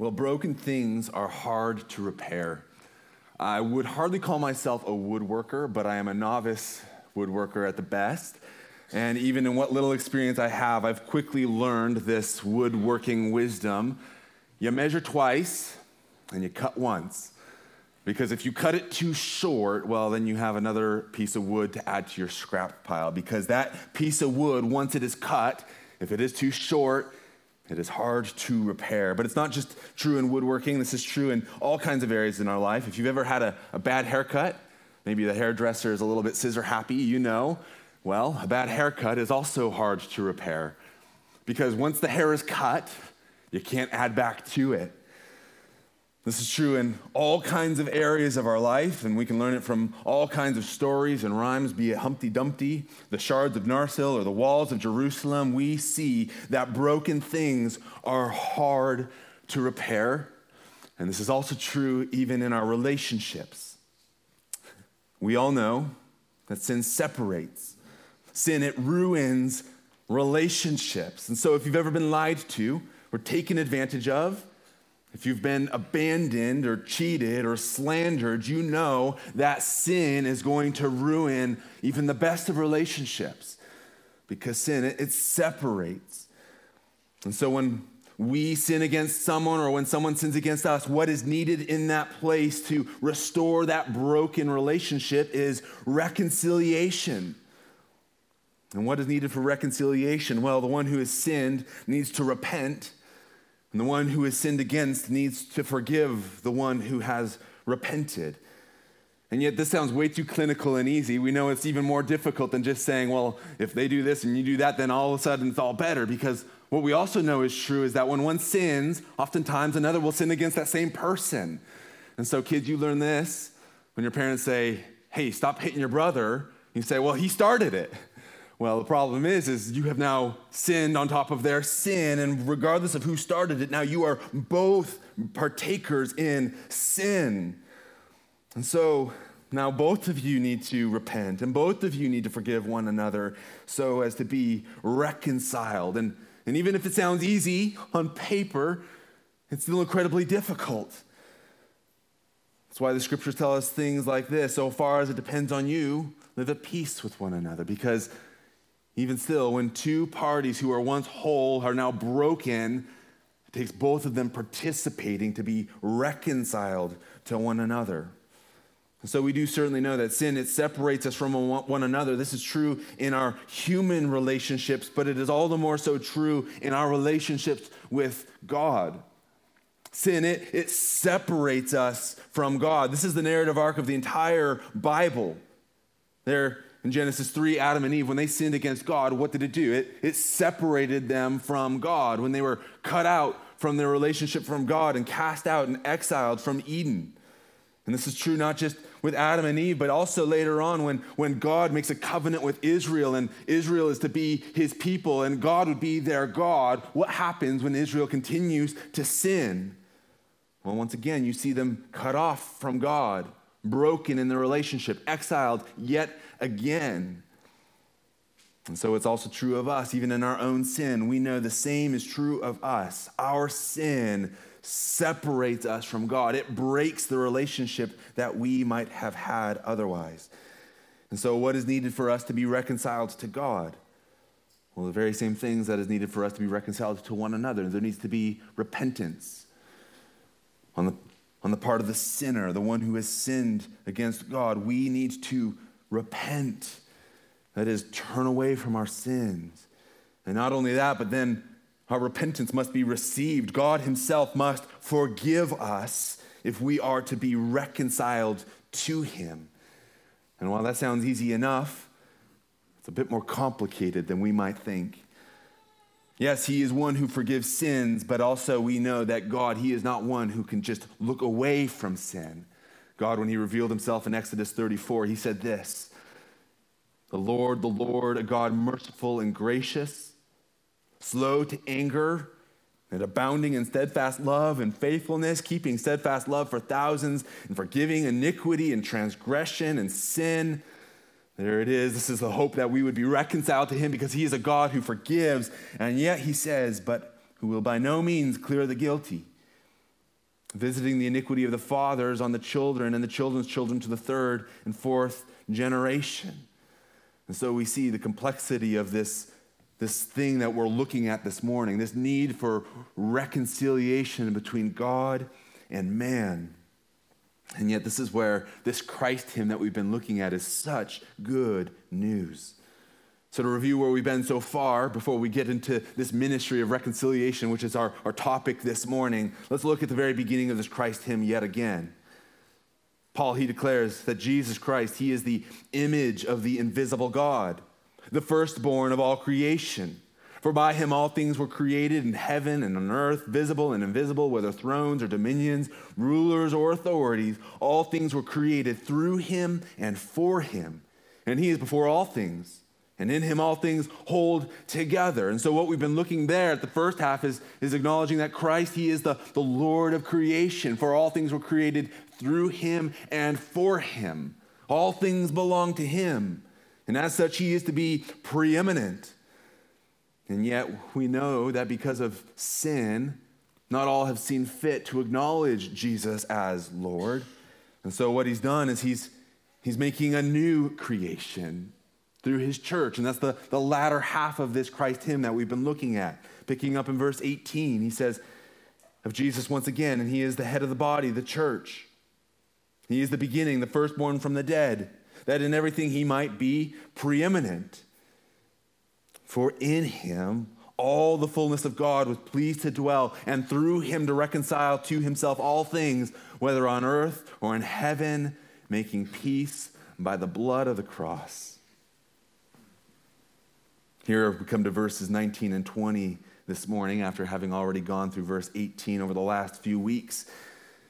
Well, broken things are hard to repair. I would hardly call myself a woodworker, but I am a novice woodworker at the best. And even in what little experience I have, I've quickly learned this woodworking wisdom. You measure twice and you cut once. Because if you cut it too short, well, then you have another piece of wood to add to your scrap pile. Because that piece of wood, once it is cut, if it is too short, it is hard to repair. But it's not just true in woodworking, this is true in all kinds of areas in our life. If you've ever had a, a bad haircut, maybe the hairdresser is a little bit scissor happy, you know, well, a bad haircut is also hard to repair. Because once the hair is cut, you can't add back to it. This is true in all kinds of areas of our life, and we can learn it from all kinds of stories and rhymes, be it Humpty Dumpty, the shards of Narsil, or the walls of Jerusalem. We see that broken things are hard to repair. And this is also true even in our relationships. We all know that sin separates, sin, it ruins relationships. And so if you've ever been lied to or taken advantage of, if you've been abandoned or cheated or slandered, you know that sin is going to ruin even the best of relationships because sin, it, it separates. And so when we sin against someone or when someone sins against us, what is needed in that place to restore that broken relationship is reconciliation. And what is needed for reconciliation? Well, the one who has sinned needs to repent and the one who has sinned against needs to forgive the one who has repented. And yet, this sounds way too clinical and easy. We know it's even more difficult than just saying, well, if they do this and you do that, then all of a sudden it's all better. Because what we also know is true is that when one sins, oftentimes another will sin against that same person. And so, kids, you learn this when your parents say, hey, stop hitting your brother. You say, well, he started it. Well, the problem is, is you have now sinned on top of their sin, and regardless of who started it, now you are both partakers in sin. And so now both of you need to repent, and both of you need to forgive one another so as to be reconciled. And, and even if it sounds easy on paper, it's still incredibly difficult. That's why the scriptures tell us things like this so far as it depends on you, live at peace with one another, because even still, when two parties who are once whole are now broken, it takes both of them participating to be reconciled to one another. And so we do certainly know that sin it separates us from one another. This is true in our human relationships, but it is all the more so true in our relationships with God. Sin it it separates us from God. This is the narrative arc of the entire Bible. There in Genesis 3, Adam and Eve, when they sinned against God, what did it do? It, it separated them from God. When they were cut out from their relationship from God and cast out and exiled from Eden. And this is true not just with Adam and Eve, but also later on when, when God makes a covenant with Israel and Israel is to be his people and God would be their God. What happens when Israel continues to sin? Well, once again, you see them cut off from God, broken in their relationship, exiled yet again. And so it's also true of us, even in our own sin. We know the same is true of us. Our sin separates us from God, it breaks the relationship that we might have had otherwise. And so, what is needed for us to be reconciled to God? Well, the very same things that is needed for us to be reconciled to one another. There needs to be repentance on the, on the part of the sinner, the one who has sinned against God. We need to repent. That is, turn away from our sins. And not only that, but then our repentance must be received. God Himself must forgive us if we are to be reconciled to Him. And while that sounds easy enough, it's a bit more complicated than we might think. Yes, He is one who forgives sins, but also we know that God, He is not one who can just look away from sin. God, when he revealed himself in Exodus 34, he said this The Lord, the Lord, a God merciful and gracious, slow to anger, and abounding in steadfast love and faithfulness, keeping steadfast love for thousands, and forgiving iniquity and transgression and sin. There it is. This is the hope that we would be reconciled to him because he is a God who forgives. And yet he says, but who will by no means clear the guilty visiting the iniquity of the fathers on the children and the children's children to the third and fourth generation. And so we see the complexity of this, this thing that we're looking at this morning, this need for reconciliation between God and man. And yet, this is where this Christ hymn that we've been looking at is such good news. So, to review where we've been so far before we get into this ministry of reconciliation, which is our, our topic this morning, let's look at the very beginning of this Christ hymn yet again. Paul, he declares that Jesus Christ, he is the image of the invisible God, the firstborn of all creation. For by him all things were created in heaven and on earth, visible and invisible, whether thrones or dominions, rulers or authorities. All things were created through him and for him. And he is before all things and in him all things hold together. And so, what we've been looking there at the first half is, is acknowledging that Christ, he is the, the Lord of creation, for all things were created through him and for him. All things belong to him. And as such, he is to be preeminent. And yet, we know that because of sin, not all have seen fit to acknowledge Jesus as Lord. And so, what he's done is he's, he's making a new creation through his church. And that's the, the latter half of this Christ hymn that we've been looking at. Picking up in verse 18, he says of Jesus once again, and he is the head of the body, the church. He is the beginning, the firstborn from the dead, that in everything he might be preeminent. For in him all the fullness of God was pleased to dwell, and through him to reconcile to himself all things, whether on earth or in heaven, making peace by the blood of the cross. Here we come to verses 19 and 20 this morning after having already gone through verse 18 over the last few weeks.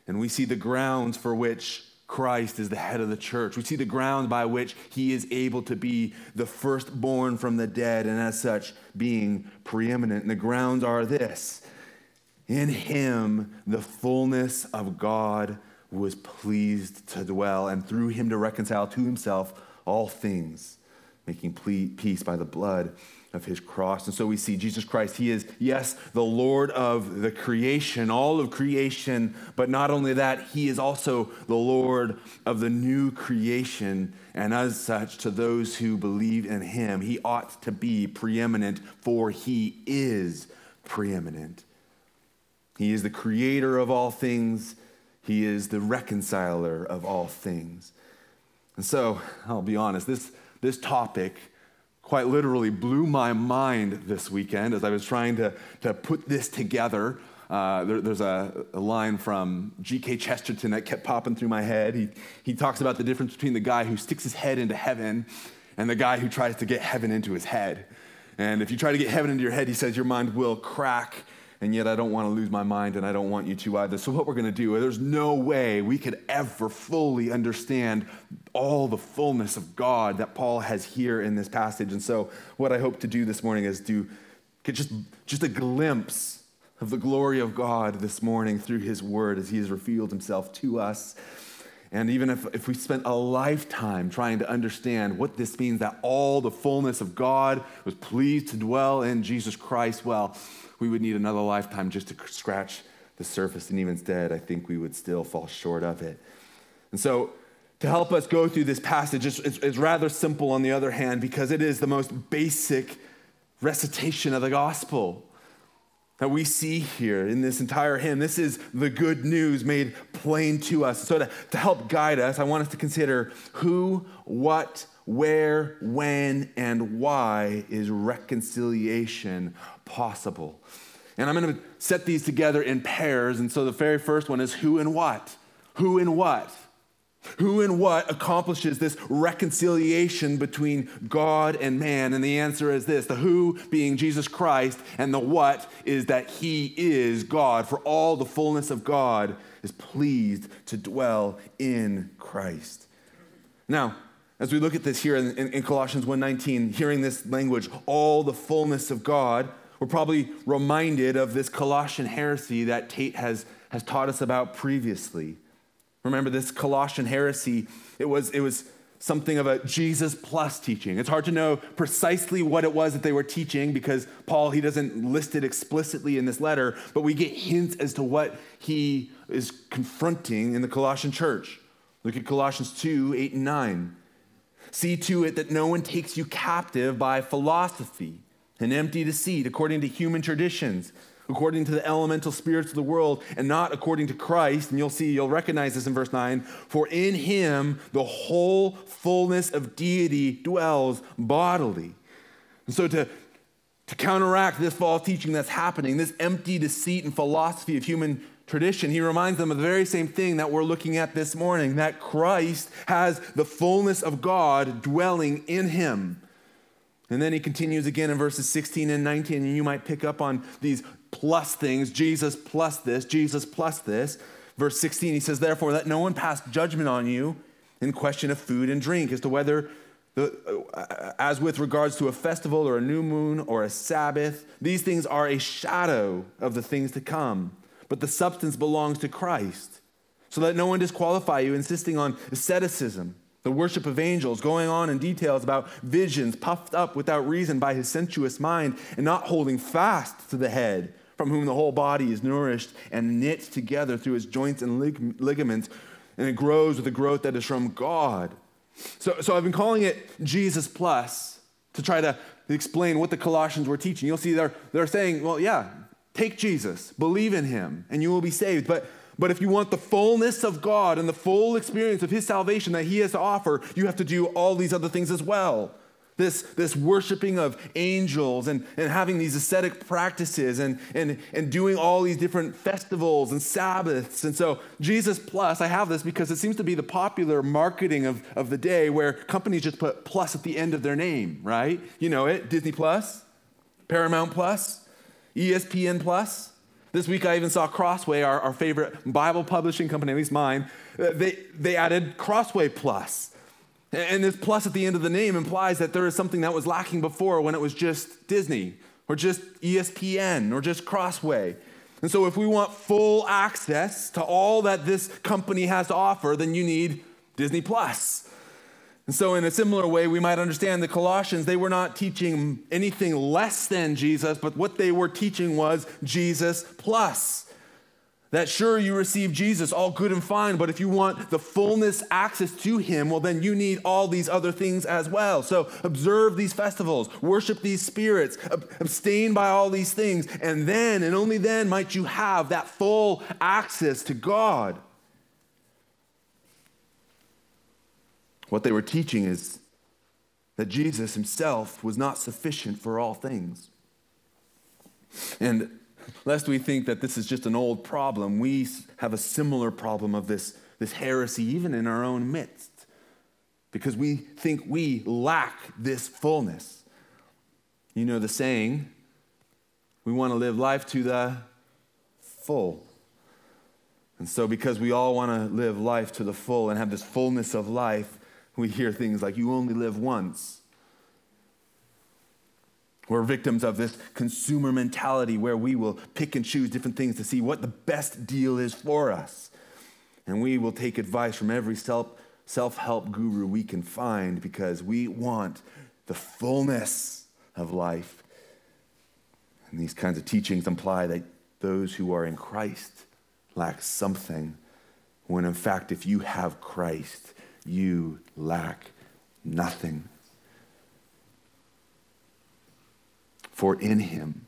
And we see the grounds for which Christ is the head of the church. We see the grounds by which he is able to be the firstborn from the dead and as such being preeminent. And the grounds are this In him, the fullness of God was pleased to dwell, and through him to reconcile to himself all things making peace by the blood of his cross. And so we see Jesus Christ, he is, yes, the Lord of the creation, all of creation, but not only that, he is also the Lord of the new creation. And as such, to those who believe in him, he ought to be preeminent, for he is preeminent. He is the creator of all things, he is the reconciler of all things. And so, I'll be honest, this this topic quite literally blew my mind this weekend as I was trying to, to put this together. Uh, there, there's a, a, line from G.K. Chesterton that kept popping through my head. He, he talks about the difference between the guy who sticks his head into heaven and the guy who tries to get heaven into his head. And if you try to get heaven into your head, he says your mind will crack and yet I don't want to lose my mind and I don't want you to either. So, what we're going to do, there's no way we could ever fully understand all the fullness of God that Paul has here in this passage. And so, what I hope to do this morning is do get just, just a glimpse of the glory of God this morning through his word as he has revealed himself to us. And even if, if we spent a lifetime trying to understand what this means, that all the fullness of God was pleased to dwell in Jesus Christ, well, we would need another lifetime just to scratch the surface. And even instead, I think we would still fall short of it. And so, to help us go through this passage, it's, it's, it's rather simple on the other hand, because it is the most basic recitation of the gospel that we see here in this entire hymn. This is the good news made plain to us. So, to, to help guide us, I want us to consider who, what, where, when, and why is reconciliation possible? And I'm going to set these together in pairs. And so the very first one is who and what? Who and what? Who and what accomplishes this reconciliation between God and man? And the answer is this the who being Jesus Christ, and the what is that he is God. For all the fullness of God is pleased to dwell in Christ. Now, as we look at this here in, in, in Colossians 1:19, hearing this language, all the fullness of God, we're probably reminded of this Colossian heresy that Tate has, has taught us about previously. Remember this Colossian heresy, it was, it was something of a Jesus plus teaching. It's hard to know precisely what it was that they were teaching because Paul, he doesn't list it explicitly in this letter, but we get hints as to what he is confronting in the Colossian church. Look at Colossians 2 8 and 9. See to it that no one takes you captive by philosophy and empty deceit according to human traditions according to the elemental spirits of the world and not according to Christ. And you'll see, you'll recognize this in verse 9. For in him the whole fullness of deity dwells bodily. And so to, to counteract this false teaching that's happening, this empty deceit and philosophy of human tradition, he reminds them of the very same thing that we're looking at this morning that Christ has the fullness of God dwelling in him. And then he continues again in verses 16 and 19, and you might pick up on these plus things Jesus plus this, Jesus plus this. Verse 16, he says, Therefore, let no one pass judgment on you in question of food and drink as to whether, the, uh, as with regards to a festival or a new moon or a Sabbath, these things are a shadow of the things to come, but the substance belongs to Christ. So let no one disqualify you, insisting on asceticism the worship of angels, going on in details about visions puffed up without reason by his sensuous mind, and not holding fast to the head, from whom the whole body is nourished and knit together through its joints and lig- ligaments, and it grows with a growth that is from God. So, so I've been calling it Jesus plus to try to explain what the Colossians were teaching. You'll see they're, they're saying, well, yeah, take Jesus, believe in him, and you will be saved. But but if you want the fullness of God and the full experience of His salvation that He has to offer, you have to do all these other things as well. This, this worshiping of angels and, and having these ascetic practices and, and, and doing all these different festivals and Sabbaths. And so, Jesus Plus, I have this because it seems to be the popular marketing of, of the day where companies just put plus at the end of their name, right? You know it Disney Plus, Paramount Plus, ESPN Plus. This week I even saw Crossway, our, our favorite Bible publishing company, at least mine, uh, they, they added Crossway Plus. And this plus at the end of the name implies that there is something that was lacking before when it was just Disney or just ESPN or just Crossway. And so, if we want full access to all that this company has to offer, then you need Disney Plus. And so, in a similar way, we might understand the Colossians, they were not teaching anything less than Jesus, but what they were teaching was Jesus plus. That sure, you receive Jesus, all good and fine, but if you want the fullness access to Him, well, then you need all these other things as well. So observe these festivals, worship these spirits, abstain by all these things, and then, and only then, might you have that full access to God. What they were teaching is that Jesus himself was not sufficient for all things. And lest we think that this is just an old problem, we have a similar problem of this, this heresy even in our own midst because we think we lack this fullness. You know the saying, we want to live life to the full. And so, because we all want to live life to the full and have this fullness of life, we hear things like, you only live once. We're victims of this consumer mentality where we will pick and choose different things to see what the best deal is for us. And we will take advice from every self help guru we can find because we want the fullness of life. And these kinds of teachings imply that those who are in Christ lack something, when in fact, if you have Christ, you lack nothing. For in him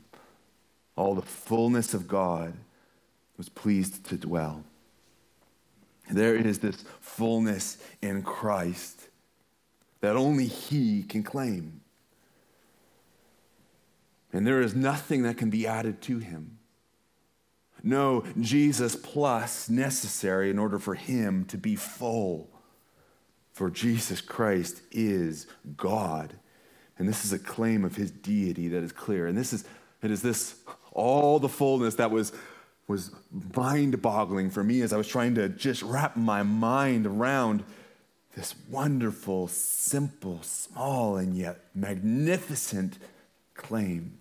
all the fullness of God was pleased to dwell. There is this fullness in Christ that only he can claim. And there is nothing that can be added to him. No Jesus plus necessary in order for him to be full. For Jesus Christ is God. And this is a claim of his deity that is clear. And this is, it is this, all the fullness that was, was mind boggling for me as I was trying to just wrap my mind around this wonderful, simple, small, and yet magnificent claim.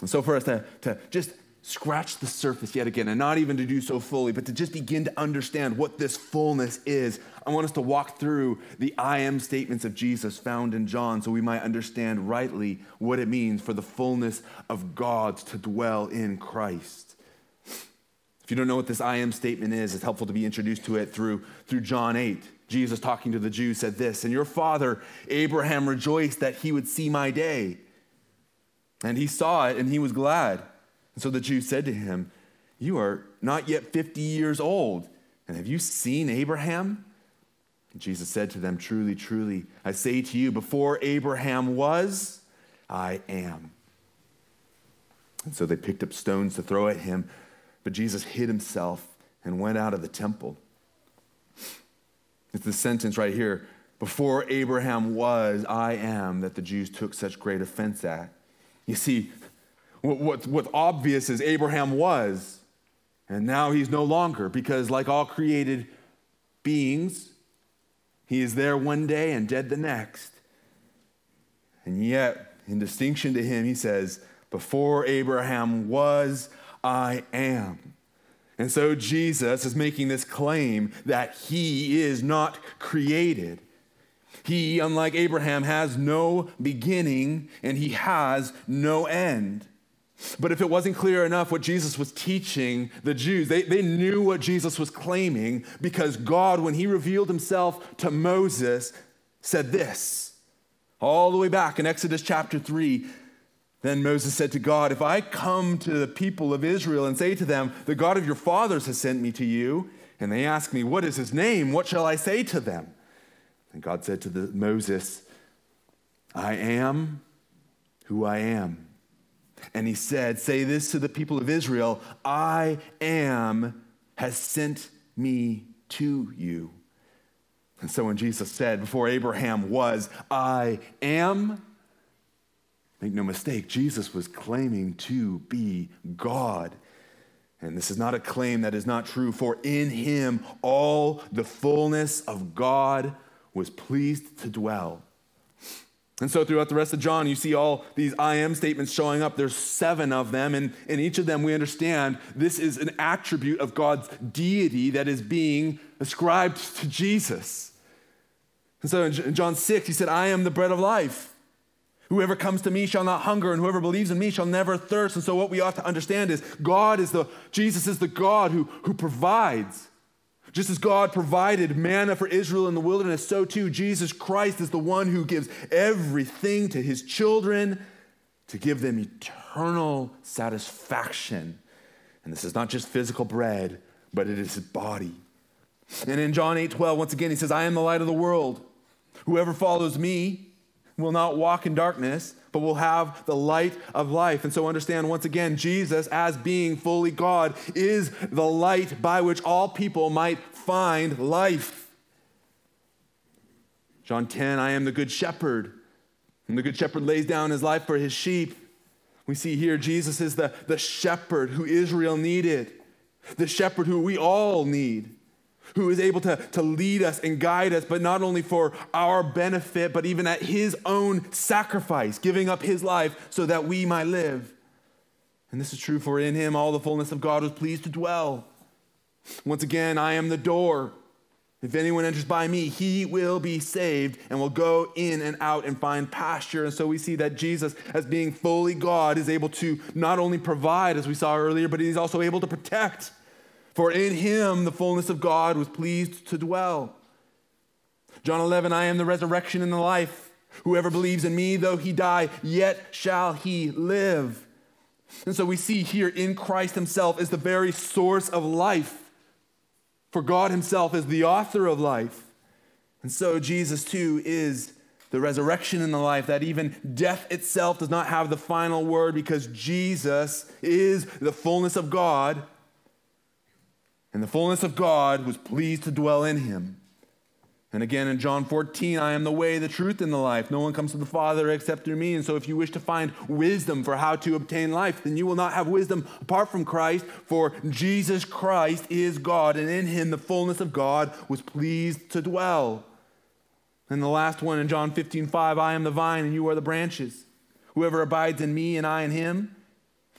And so for us to, to just scratch the surface yet again, and not even to do so fully, but to just begin to understand what this fullness is, I want us to walk through the I am statements of Jesus found in John so we might understand rightly what it means for the fullness of God to dwell in Christ. If you don't know what this I am statement is, it's helpful to be introduced to it through, through John 8. Jesus, talking to the Jews, said this And your father, Abraham, rejoiced that he would see my day. And he saw it and he was glad. And so the Jews said to him, You are not yet 50 years old, and have you seen Abraham? And Jesus said to them, Truly, truly, I say to you, before Abraham was, I am. And so they picked up stones to throw at him, but Jesus hid himself and went out of the temple. It's the sentence right here before Abraham was, I am, that the Jews took such great offense at. You see, what, what's obvious is Abraham was, and now he's no longer, because like all created beings, he is there one day and dead the next. And yet, in distinction to him, he says, Before Abraham was, I am. And so Jesus is making this claim that he is not created. He, unlike Abraham, has no beginning and he has no end. But if it wasn't clear enough what Jesus was teaching the Jews, they, they knew what Jesus was claiming because God, when he revealed himself to Moses, said this. All the way back in Exodus chapter 3, then Moses said to God, If I come to the people of Israel and say to them, The God of your fathers has sent me to you, and they ask me, What is his name? What shall I say to them? And God said to the, Moses, I am who I am. And he said, Say this to the people of Israel I am has sent me to you. And so when Jesus said, Before Abraham was, I am, make no mistake, Jesus was claiming to be God. And this is not a claim that is not true, for in him all the fullness of God was pleased to dwell. And so throughout the rest of John, you see all these I am statements showing up. There's seven of them, and in each of them, we understand this is an attribute of God's deity that is being ascribed to Jesus. And so in John 6, he said, I am the bread of life. Whoever comes to me shall not hunger, and whoever believes in me shall never thirst. And so, what we ought to understand is God is the, Jesus is the God who, who provides. Just as God provided manna for Israel in the wilderness, so too Jesus Christ is the one who gives everything to his children to give them eternal satisfaction. And this is not just physical bread, but it is his body. And in John 8 12, once again, he says, I am the light of the world. Whoever follows me will not walk in darkness, but will have the light of life. And so understand once again, Jesus, as being fully God, is the light by which all people might find life. John 10, I am the good shepherd. And the good shepherd lays down his life for his sheep. We see here Jesus is the, the shepherd who Israel needed, the shepherd who we all need who is able to, to lead us and guide us, but not only for our benefit, but even at his own sacrifice, giving up his life so that we might live. And this is true, for in him all the fullness of God was pleased to dwell. Once again, I am the door. If anyone enters by me, he will be saved and will go in and out and find pasture. And so we see that Jesus, as being fully God, is able to not only provide, as we saw earlier, but he's also able to protect. For in him the fullness of God was pleased to dwell. John 11, I am the resurrection and the life. Whoever believes in me, though he die, yet shall he live. And so we see here in Christ himself is the very source of life. For God himself is the author of life. And so Jesus too is the resurrection and the life, that even death itself does not have the final word because Jesus is the fullness of God and the fullness of God was pleased to dwell in him. And again in John 14, I am the way, the truth, and the life. No one comes to the Father except through me. And so, if you wish to find wisdom for how to obtain life, then you will not have wisdom apart from Christ, for Jesus Christ is God, and in him the fullness of God was pleased to dwell. And the last one in John 15, 5, I am the vine, and you are the branches. Whoever abides in me, and I in him,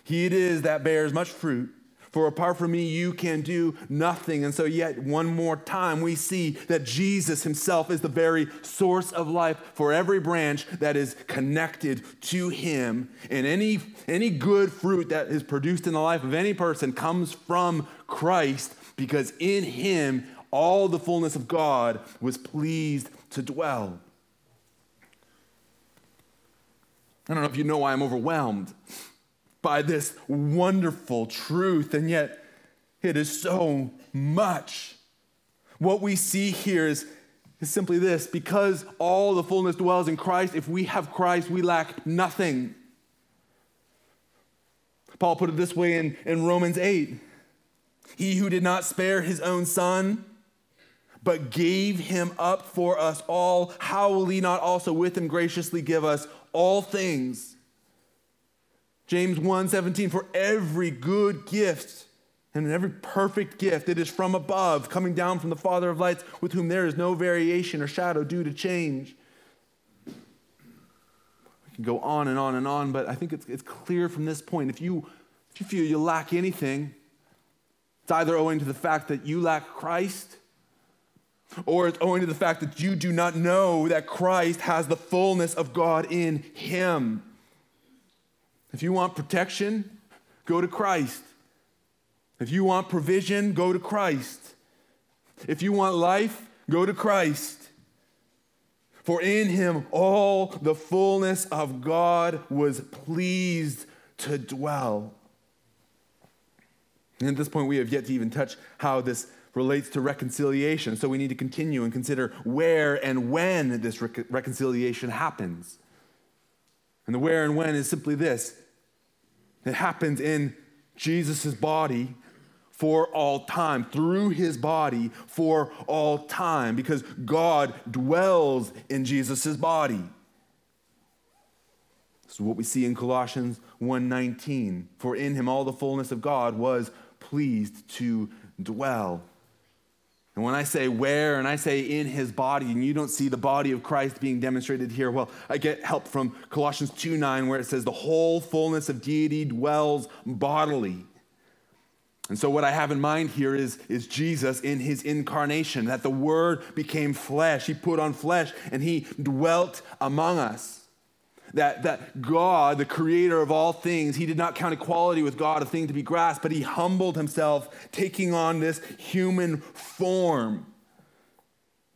He it is that bears much fruit. For apart from me, you can do nothing. And so, yet, one more time, we see that Jesus himself is the very source of life for every branch that is connected to him. And any, any good fruit that is produced in the life of any person comes from Christ because in him, all the fullness of God was pleased to dwell. I don't know if you know why I'm overwhelmed by this wonderful truth, and yet it is so much. What we see here is, is simply this because all the fullness dwells in Christ, if we have Christ, we lack nothing. Paul put it this way in, in Romans 8 He who did not spare his own son, but gave him up for us all, how will he not also with him graciously give us all things? James 1:17 for every good gift and every perfect gift it is from above coming down from the father of lights with whom there is no variation or shadow due to change. We can go on and on and on, but I think it's, it's clear from this point if you if you feel you lack anything, it's either owing to the fact that you lack Christ or it's owing to the fact that you do not know that Christ has the fullness of God in him. If you want protection, go to Christ. If you want provision, go to Christ. If you want life, go to Christ. For in him all the fullness of God was pleased to dwell. And at this point, we have yet to even touch how this relates to reconciliation. So we need to continue and consider where and when this reconciliation happens. And the where and when is simply this it happens in Jesus' body for all time, through his body for all time, because God dwells in Jesus' body. This is what we see in Colossians 1:19. For in him all the fullness of God was pleased to dwell. And when I say where and I say in his body, and you don't see the body of Christ being demonstrated here, well, I get help from Colossians 2 9, where it says, the whole fullness of deity dwells bodily. And so, what I have in mind here is, is Jesus in his incarnation, that the Word became flesh. He put on flesh and he dwelt among us that, that God, the creator of all things, he did not count equality with God a thing to be grasped, but he humbled himself, taking on this human form.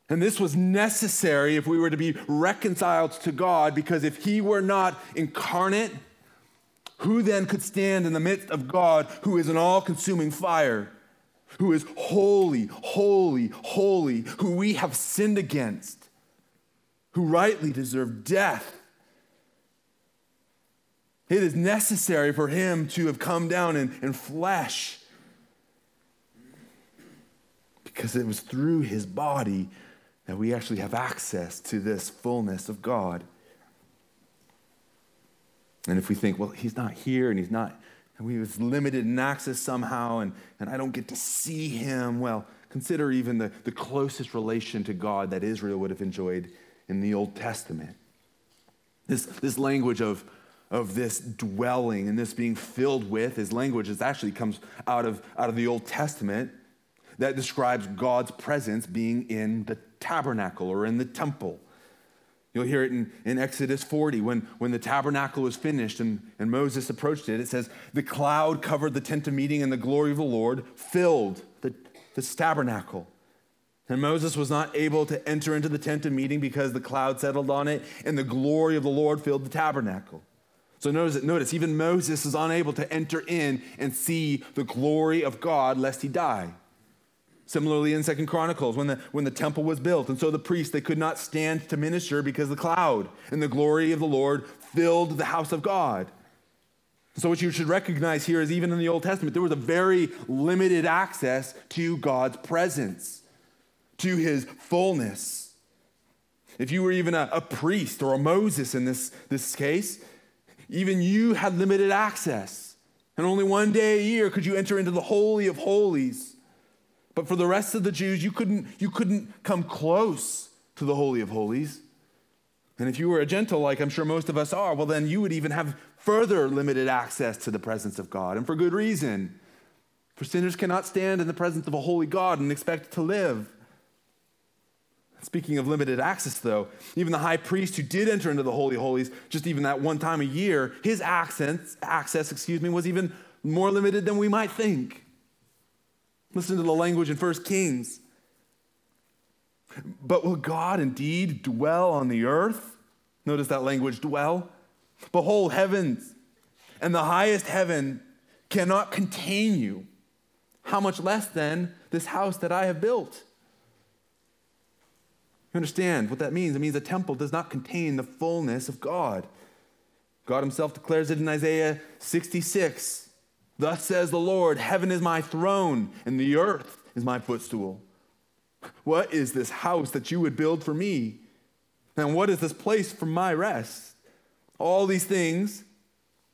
And this was necessary if we were to be reconciled to God, because if he were not incarnate, who then could stand in the midst of God, who is an all consuming fire, who is holy, holy, holy, who we have sinned against, who rightly deserve death? It is necessary for him to have come down in, in flesh because it was through his body that we actually have access to this fullness of God. And if we think, well, he's not here and he's not, and we was limited in access somehow, and, and I don't get to see him, well, consider even the, the closest relation to God that Israel would have enjoyed in the Old Testament. This, this language of, of this dwelling and this being filled with his language is actually comes out of, out of the Old Testament that describes God's presence being in the tabernacle or in the temple. You'll hear it in, in Exodus 40 when, when the tabernacle was finished and, and Moses approached it. It says, The cloud covered the tent of meeting, and the glory of the Lord filled the, this tabernacle. And Moses was not able to enter into the tent of meeting because the cloud settled on it, and the glory of the Lord filled the tabernacle. So notice, notice, even Moses is unable to enter in and see the glory of God lest he die. Similarly in Second Chronicles, when the, when the temple was built, and so the priests, they could not stand to minister because the cloud and the glory of the Lord filled the house of God. So what you should recognize here is even in the Old Testament, there was a very limited access to God's presence, to his fullness. If you were even a, a priest or a Moses in this, this case, even you had limited access. And only one day a year could you enter into the Holy of Holies. But for the rest of the Jews, you couldn't, you couldn't come close to the Holy of Holies. And if you were a Gentile, like I'm sure most of us are, well, then you would even have further limited access to the presence of God, and for good reason. For sinners cannot stand in the presence of a holy God and expect to live. Speaking of limited access, though, even the high priest who did enter into the Holy Holies just even that one time a year, his access, access excuse me, was even more limited than we might think. Listen to the language in 1 Kings. But will God indeed dwell on the earth? Notice that language, dwell. Behold, heavens and the highest heaven cannot contain you. How much less then this house that I have built? You understand what that means? It means a temple does not contain the fullness of God. God Himself declares it in Isaiah 66. Thus says the Lord, Heaven is my throne, and the earth is my footstool. What is this house that you would build for me? And what is this place for my rest? All these things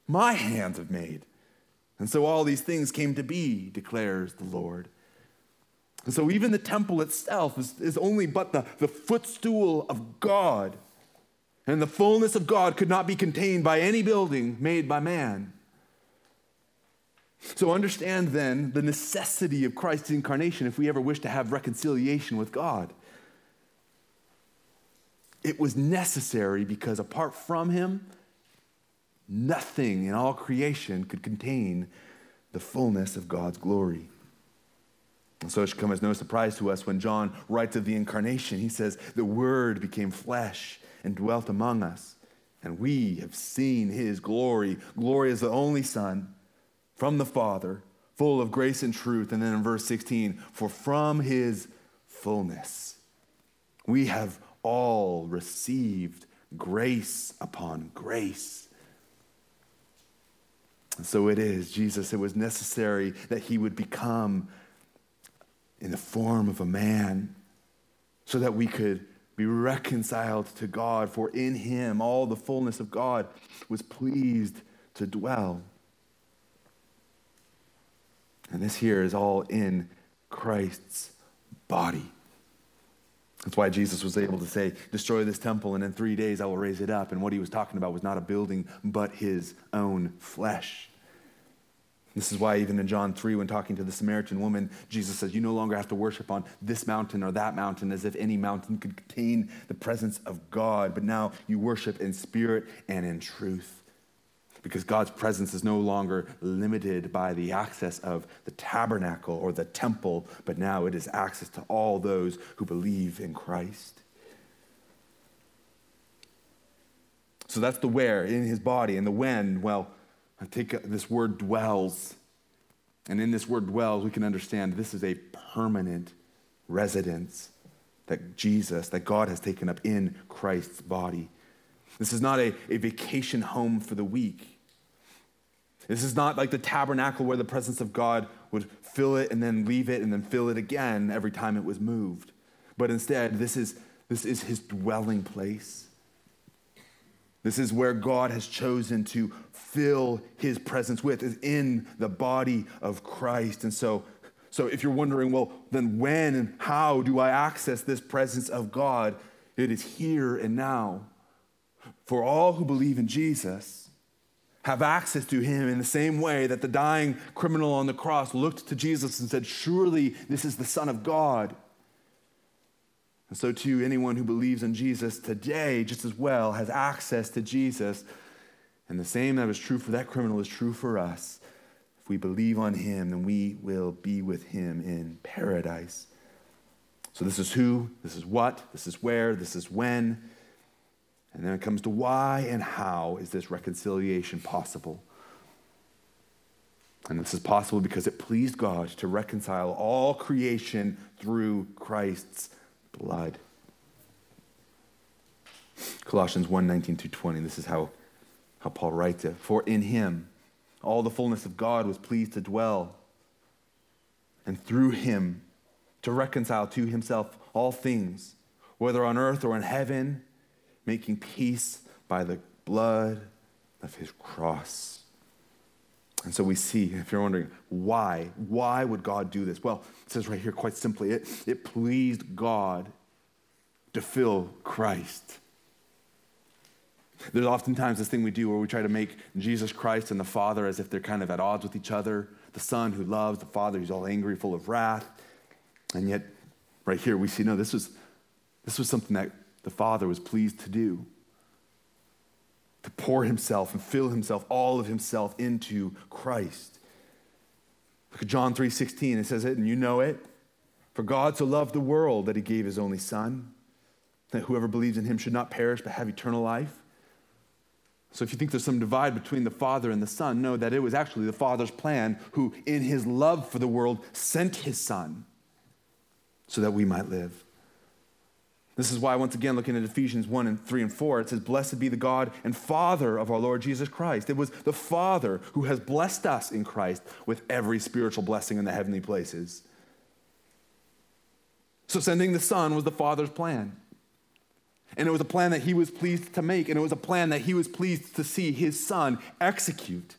my hands have made. And so all these things came to be, declares the Lord. And so even the temple itself is, is only but the, the footstool of God. And the fullness of God could not be contained by any building made by man. So understand then the necessity of Christ's incarnation if we ever wish to have reconciliation with God. It was necessary because apart from him, nothing in all creation could contain the fullness of God's glory. And so it should come as no surprise to us when John writes of the incarnation. He says, The Word became flesh and dwelt among us, and we have seen his glory. Glory as the only Son from the Father, full of grace and truth. And then in verse 16, for from his fullness we have all received grace upon grace. And so it is, Jesus, it was necessary that he would become in the form of a man so that we could be reconciled to God, for in him all the fullness of God was pleased to dwell. And this here is all in Christ's body. That's why Jesus was able to say, Destroy this temple, and in three days I will raise it up. And what he was talking about was not a building, but his own flesh. This is why, even in John 3, when talking to the Samaritan woman, Jesus says, You no longer have to worship on this mountain or that mountain as if any mountain could contain the presence of God, but now you worship in spirit and in truth. Because God's presence is no longer limited by the access of the tabernacle or the temple, but now it is access to all those who believe in Christ. So that's the where in his body, and the when, well, I take this word dwells. And in this word dwells, we can understand this is a permanent residence that Jesus, that God has taken up in Christ's body. This is not a, a vacation home for the week. This is not like the tabernacle where the presence of God would fill it and then leave it and then fill it again every time it was moved. But instead, this is, this is his dwelling place. This is where God has chosen to fill his presence with, is in the body of Christ. And so, so if you're wondering, well, then when and how do I access this presence of God? It is here and now. For all who believe in Jesus have access to him in the same way that the dying criminal on the cross looked to Jesus and said, Surely this is the Son of God. And so, too, anyone who believes in Jesus today, just as well, has access to Jesus. And the same that was true for that criminal is true for us. If we believe on him, then we will be with him in paradise. So, this is who, this is what, this is where, this is when. And then it comes to why and how is this reconciliation possible? And this is possible because it pleased God to reconcile all creation through Christ's blood. Colossians 1 19 through 20. This is how, how Paul writes it. For in him all the fullness of God was pleased to dwell, and through him to reconcile to himself all things, whether on earth or in heaven, making peace by the blood of his cross. And so we see, if you're wondering why, why would God do this? Well, it says right here quite simply, it, it pleased God to fill Christ. There's oftentimes this thing we do where we try to make Jesus Christ and the Father as if they're kind of at odds with each other. The Son who loves, the Father who's all angry, full of wrath. And yet, right here, we see no, this was, this was something that the Father was pleased to do to pour himself and fill himself, all of himself, into Christ. Look at John 3:16. It says it, and you know it. For God so loved the world that he gave his only Son, that whoever believes in him should not perish but have eternal life. So if you think there's some divide between the Father and the Son, know that it was actually the Father's plan who, in his love for the world, sent his Son so that we might live. This is why, once again, looking at Ephesians 1 and 3 and 4, it says, Blessed be the God and Father of our Lord Jesus Christ. It was the Father who has blessed us in Christ with every spiritual blessing in the heavenly places. So, sending the Son was the Father's plan. And it was a plan that he was pleased to make, and it was a plan that he was pleased to see his Son execute.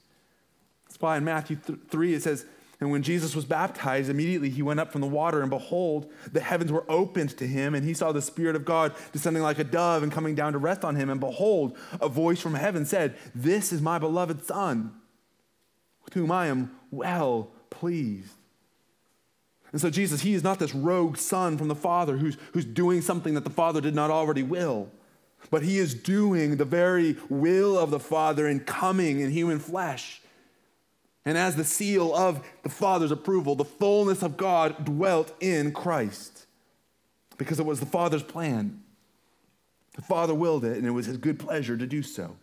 That's why in Matthew 3 it says, and when Jesus was baptized, immediately he went up from the water, and behold, the heavens were opened to him, and he saw the Spirit of God descending like a dove and coming down to rest on him. And behold, a voice from heaven said, This is my beloved Son, with whom I am well pleased. And so, Jesus, he is not this rogue son from the Father who's, who's doing something that the Father did not already will, but he is doing the very will of the Father in coming in human flesh. And as the seal of the Father's approval, the fullness of God dwelt in Christ because it was the Father's plan. The Father willed it, and it was his good pleasure to do so.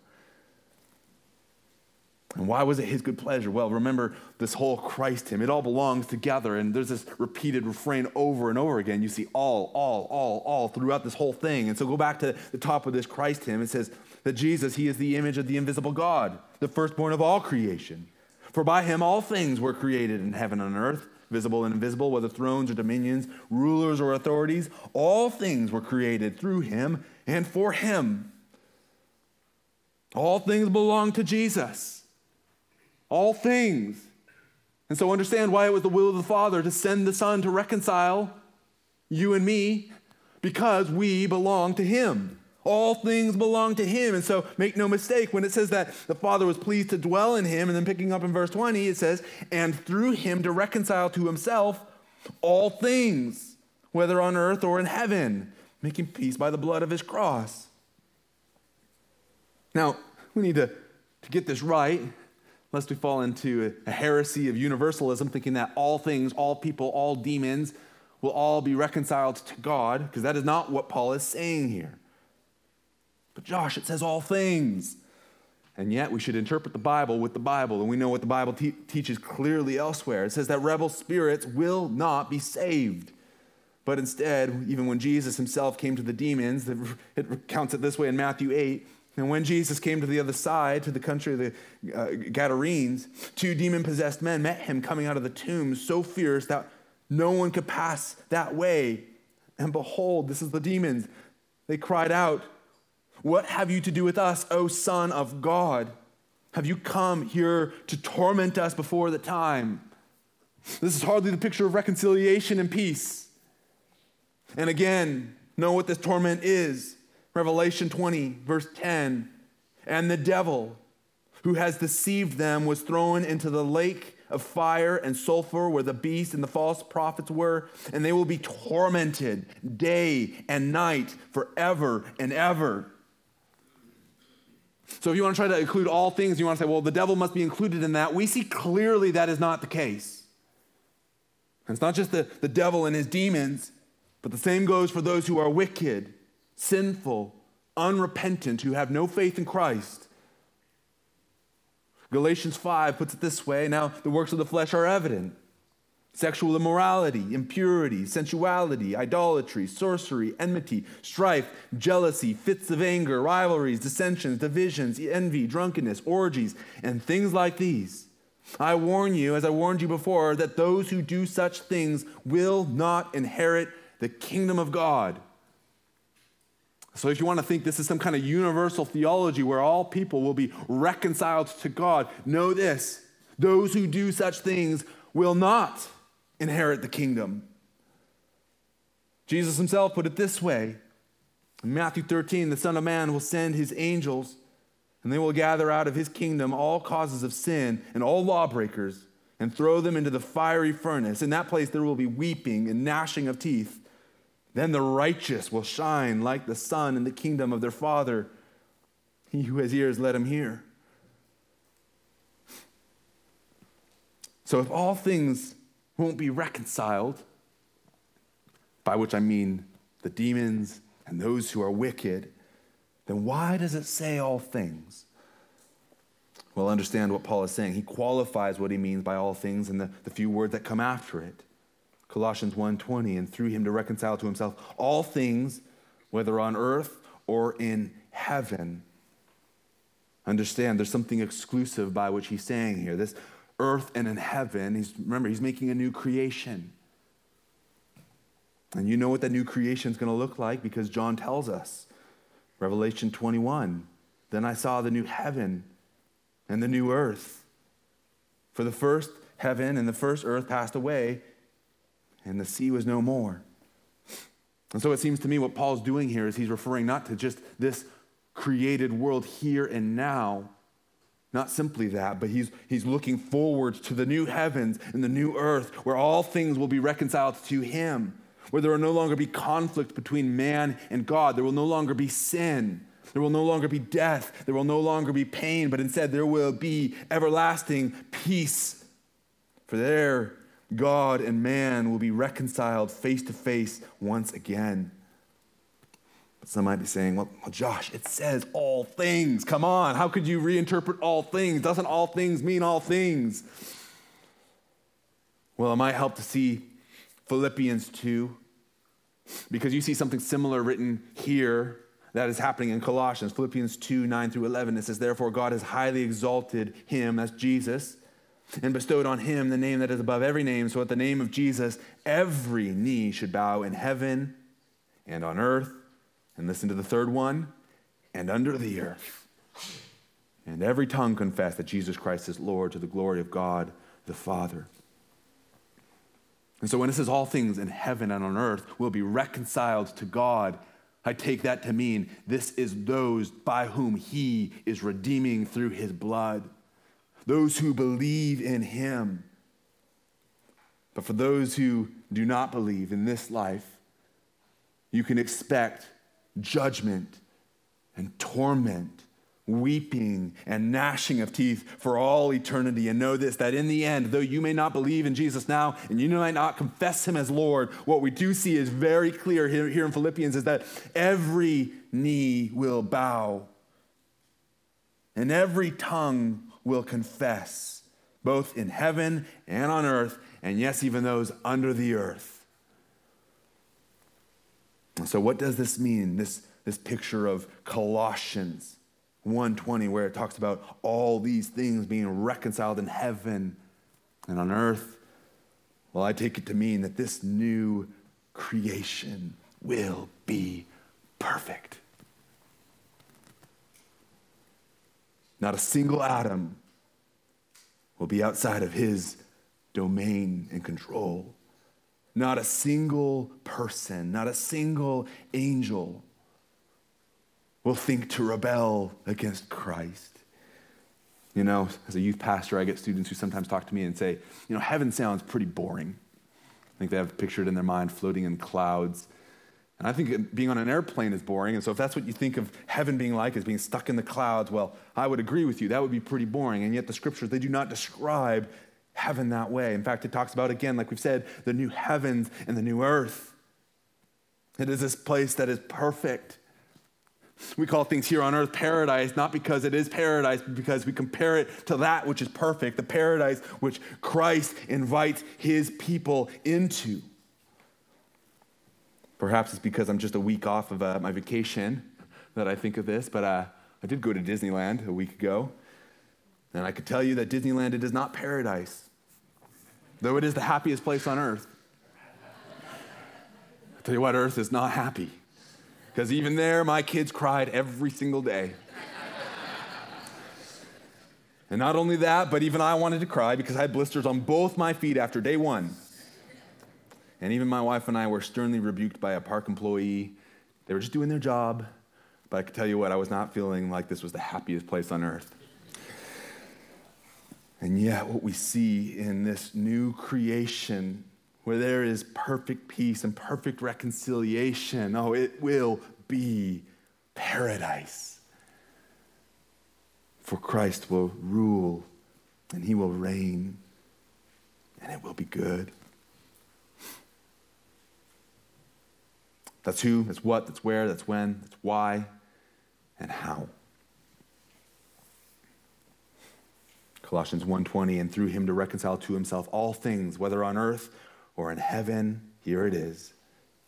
And why was it his good pleasure? Well, remember this whole Christ hymn. It all belongs together, and there's this repeated refrain over and over again. You see all, all, all, all throughout this whole thing. And so go back to the top of this Christ hymn. It says that Jesus, he is the image of the invisible God, the firstborn of all creation. For by him all things were created in heaven and earth, visible and invisible, whether thrones or dominions, rulers or authorities. All things were created through him and for him. All things belong to Jesus. All things. And so understand why it was the will of the Father to send the Son to reconcile you and me, because we belong to him. All things belong to him. And so make no mistake, when it says that the Father was pleased to dwell in him, and then picking up in verse 20, it says, and through him to reconcile to himself all things, whether on earth or in heaven, making peace by the blood of his cross. Now, we need to, to get this right, lest we fall into a, a heresy of universalism, thinking that all things, all people, all demons will all be reconciled to God, because that is not what Paul is saying here. But Josh, it says all things. And yet we should interpret the Bible with the Bible, and we know what the Bible te- teaches clearly elsewhere. It says that rebel spirits will not be saved. But instead, even when Jesus himself came to the demons, it recounts it this way in Matthew 8. And when Jesus came to the other side, to the country of the uh, Gadarenes, two demon possessed men met him coming out of the tomb, so fierce that no one could pass that way. And behold, this is the demons. They cried out, what have you to do with us, O Son of God? Have you come here to torment us before the time? This is hardly the picture of reconciliation and peace. And again, know what this torment is. Revelation 20, verse 10. And the devil who has deceived them was thrown into the lake of fire and sulfur where the beast and the false prophets were, and they will be tormented day and night forever and ever. So if you want to try to include all things, you want to say, well, the devil must be included in that. We see clearly that is not the case. And it's not just the, the devil and his demons, but the same goes for those who are wicked, sinful, unrepentant, who have no faith in Christ. Galatians 5 puts it this way now the works of the flesh are evident sexual immorality, impurity, sensuality, idolatry, sorcery, enmity, strife, jealousy, fits of anger, rivalries, dissensions, divisions, envy, drunkenness, orgies, and things like these. I warn you, as I warned you before, that those who do such things will not inherit the kingdom of God. So, if you want to think this is some kind of universal theology where all people will be reconciled to God, know this those who do such things will not inherit the kingdom. Jesus himself put it this way in Matthew 13 the Son of Man will send his angels And they will gather out of his kingdom all causes of sin and all lawbreakers and throw them into the fiery furnace. In that place there will be weeping and gnashing of teeth. Then the righteous will shine like the sun in the kingdom of their Father. He who has ears, let him hear. So, if all things won't be reconciled, by which I mean the demons and those who are wicked, then why does it say all things? Well, understand what Paul is saying. He qualifies what he means by all things in the, the few words that come after it. Colossians 1:20, and through him to reconcile to himself all things, whether on earth or in heaven. Understand, there's something exclusive by which he's saying here. This earth and in heaven, he's, remember, he's making a new creation. And you know what that new creation is going to look like because John tells us. Revelation 21. Then I saw the new heaven and the new earth. For the first heaven and the first earth passed away, and the sea was no more. And so it seems to me what Paul's doing here is he's referring not to just this created world here and now, not simply that, but he's, he's looking forward to the new heavens and the new earth where all things will be reconciled to him, where there will no longer be conflict between man and God. There will no longer be sin. There will no longer be death. There will no longer be pain, but instead there will be everlasting peace. For there God and man will be reconciled face to face once again. Some might be saying, well, well, Josh, it says all things. Come on, how could you reinterpret all things? Doesn't all things mean all things? Well, it might help to see Philippians 2, because you see something similar written here that is happening in Colossians. Philippians 2 9 through 11. It says, Therefore, God has highly exalted him, that's Jesus and bestowed on him the name that is above every name, so at the name of Jesus, every knee should bow in heaven and on earth, and listen to the third one, and under the earth. And every tongue confess that Jesus Christ is Lord to the glory of God the Father. And so when it says all things in heaven and on earth will be reconciled to God, I take that to mean this is those by whom he is redeeming through his blood those who believe in him. But for those who do not believe in this life, you can expect judgment and torment, weeping and gnashing of teeth for all eternity. And know this that in the end, though you may not believe in Jesus now and you might not confess him as Lord, what we do see is very clear here, in Philippians is that every knee will bow and every tongue will confess, both in heaven and on earth, and yes, even those under the earth. So, what does this mean? This, this picture of Colossians 1:20, where it talks about all these things being reconciled in heaven and on earth. Well, I take it to mean that this new creation will be perfect. Not a single atom will be outside of his domain and control. Not a single person, not a single angel will think to rebel against Christ. You know, as a youth pastor, I get students who sometimes talk to me and say, you know, heaven sounds pretty boring. I think they have pictured in their mind floating in clouds and I think being on an airplane is boring. And so, if that's what you think of heaven being like, as being stuck in the clouds, well, I would agree with you. That would be pretty boring. And yet, the scriptures, they do not describe heaven that way. In fact, it talks about, again, like we've said, the new heavens and the new earth. It is this place that is perfect. We call things here on earth paradise, not because it is paradise, but because we compare it to that which is perfect, the paradise which Christ invites his people into. Perhaps it's because I'm just a week off of uh, my vacation that I think of this, but uh, I did go to Disneyland a week ago. And I could tell you that Disneyland, it is not paradise, though it is the happiest place on earth. I tell you what, earth is not happy. Because even there, my kids cried every single day. and not only that, but even I wanted to cry because I had blisters on both my feet after day one. And even my wife and I were sternly rebuked by a park employee. They were just doing their job, But I can tell you what, I was not feeling like this was the happiest place on earth. And yet, what we see in this new creation, where there is perfect peace and perfect reconciliation, oh, it will be paradise. For Christ will rule and he will reign, and it will be good. That's who, that's what, that's where, that's when, that's why, and how. Colossians 1:20 and through him to reconcile to himself all things whether on earth or in heaven. Here it is.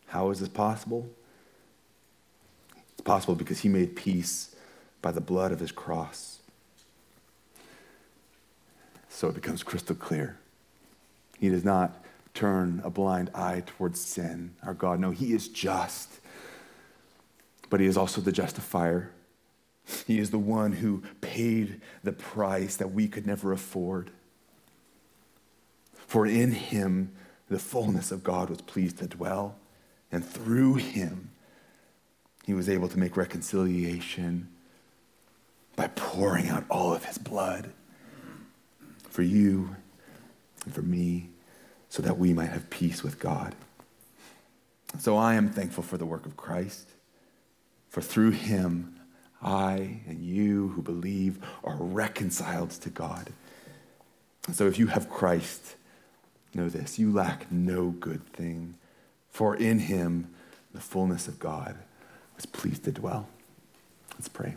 How is this possible? It's possible because he made peace by the blood of his cross. So it becomes crystal clear. He does not turn a blind eye towards sin our God. No he is just but he is also the justifier he is the one who paid the price that we could never afford. For in him, the fullness of God was pleased to dwell, and through him, he was able to make reconciliation by pouring out all of his blood for you and for me, so that we might have peace with God. So I am thankful for the work of Christ, for through him, I and you who believe are reconciled to God. So if you have Christ, know this you lack no good thing, for in him the fullness of God was pleased to dwell. Let's pray.